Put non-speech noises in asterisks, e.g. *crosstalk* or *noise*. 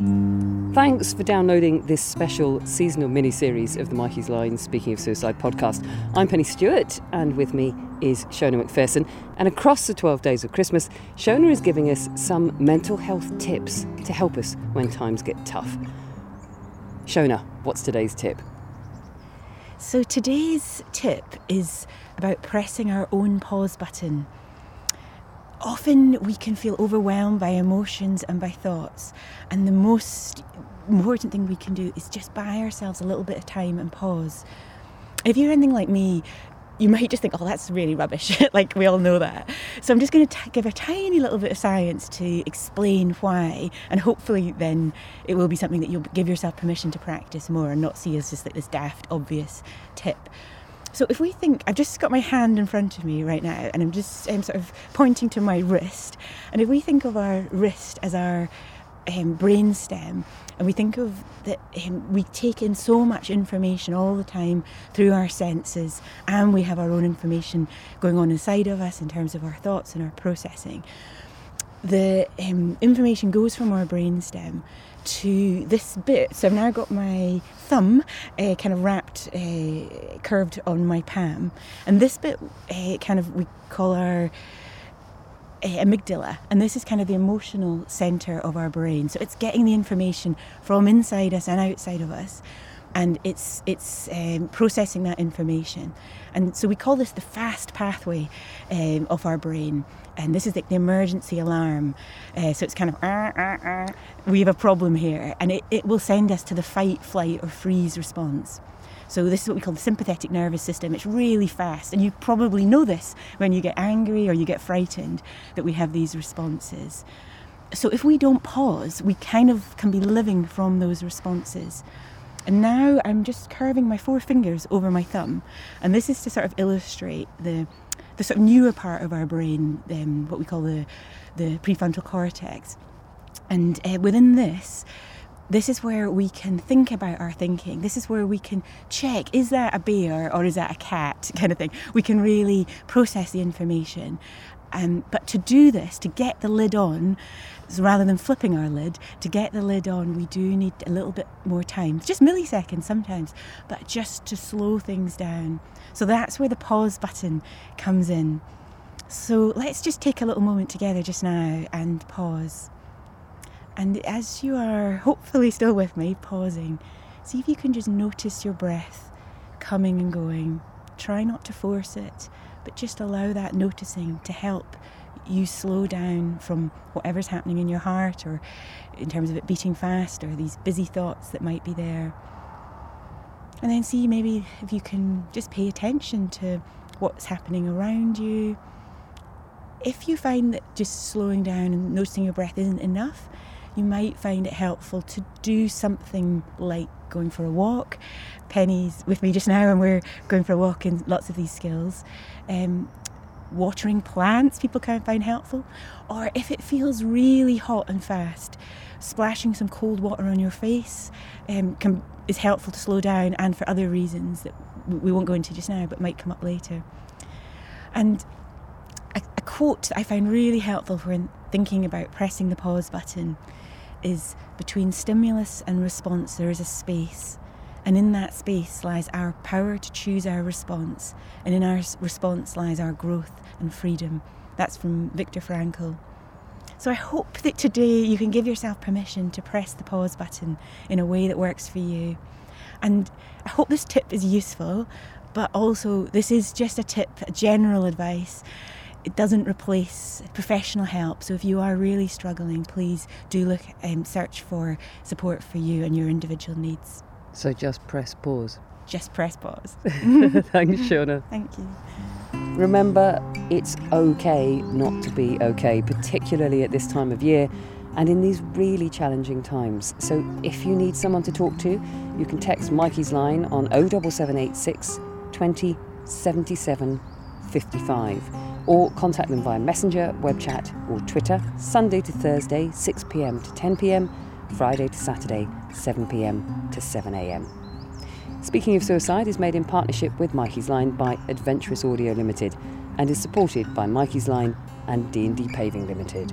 Thanks for downloading this special seasonal mini series of the Mikey's Line Speaking of Suicide podcast. I'm Pennie Stuart, and with me is Shona Macpherson. And across the 12 days of Christmas, Shona is giving us some mental health tips to help us when times get tough. Shona, what's today's tip? So, today's tip is about pressing our own pause button. Often we can feel overwhelmed by emotions and by thoughts, and the most important thing we can do is just buy ourselves a little bit of time and pause. If you're anything like me, you might just think, oh, that's really rubbish. *laughs* like, we all know that. So, I'm just going to give a tiny little bit of science to explain why, and hopefully, then it will be something that you'll give yourself permission to practice more and not see as just like this daft, obvious tip. So, if we think, I've just got my hand in front of me right now, and I'm just um, sort of pointing to my wrist, and if we think of our wrist as our um, brain stem, and we think of that um, we take in so much information all the time through our senses, and we have our own information going on inside of us in terms of our thoughts and our processing. The um, information goes from our brain stem to this bit. So I've now got my thumb uh, kind of wrapped, uh, curved on my palm, and this bit uh, kind of we call our amygdala, and this is kind of the emotional center of our brain. So it's getting the information from inside us and outside of us, and it's it's um, processing that information. And so we call this the fast pathway um, of our brain. And this is like the emergency alarm. Uh, so it's kind of, ah, ah, ah, we have a problem here. And it, it will send us to the fight, flight, or freeze response. So this is what we call the sympathetic nervous system. It's really fast, and you probably know this when you get angry or you get frightened that we have these responses. So if we don't pause, we kind of can be living from those responses. And now I'm just curving my four fingers over my thumb, and this is to sort of illustrate the the sort of newer part of our brain, um, what we call the the prefrontal cortex. And uh, within this, this is where we can think about our thinking. This is where we can check is that a bear or is that a cat *laughs* kind of thing. We can really process the information. Um, but to do this, to get the lid on, so rather than flipping our lid, to get the lid on, we do need a little bit more time. just milliseconds sometimes, but just to slow things down. So that's where the pause button comes in. So let's just take a little moment together just now and pause. And as you are hopefully still with me, pausing, see if you can just notice your breath coming and going. Try not to force it, but just allow that noticing to help you slow down from whatever's happening in your heart or in terms of it beating fast or these busy thoughts that might be there. And then see maybe if you can just pay attention to what's happening around you. If you find that just slowing down and noticing your breath isn't enough, you might find it helpful to do something like going for a walk. Pennie's with me just now, and we're going for a walk in lots of these skills. Um, watering plants, people can find helpful. Or if it feels really hot and fast, splashing some cold water on your face um, can, is helpful to slow down and for other reasons that we won't go into just now but might come up later. And a, a quote that I find really helpful when thinking about pressing the pause button is between stimulus and response, there is a space. And in that space lies our power to choose our response. And in our response lies our growth and freedom. That's from Viktor Frankl. So I hope that today you can give yourself permission to press the pause button in a way that works for you. And I hope this tip is useful, but also this is just a tip, a general advice it doesn't replace professional help. So if you are really struggling, please do look and um, search for support for you and your individual needs. So just press pause. Just press pause. *laughs* Thanks, Shona. Thank you. Remember, it's okay not to be okay, particularly at this time of year and in these really challenging times. So if you need someone to talk to, you can text Mikey's line on 07786 20 77 55 or contact them via Messenger, web chat, or Twitter, Sunday to Thursday, 6pm to 10pm, Friday to Saturday, 7pm to 7am. Speaking of Suicide is made in partnership with Mikey's Line by Adventurous Audio Limited and is supported by Mikey's Line and D&D Paving Limited.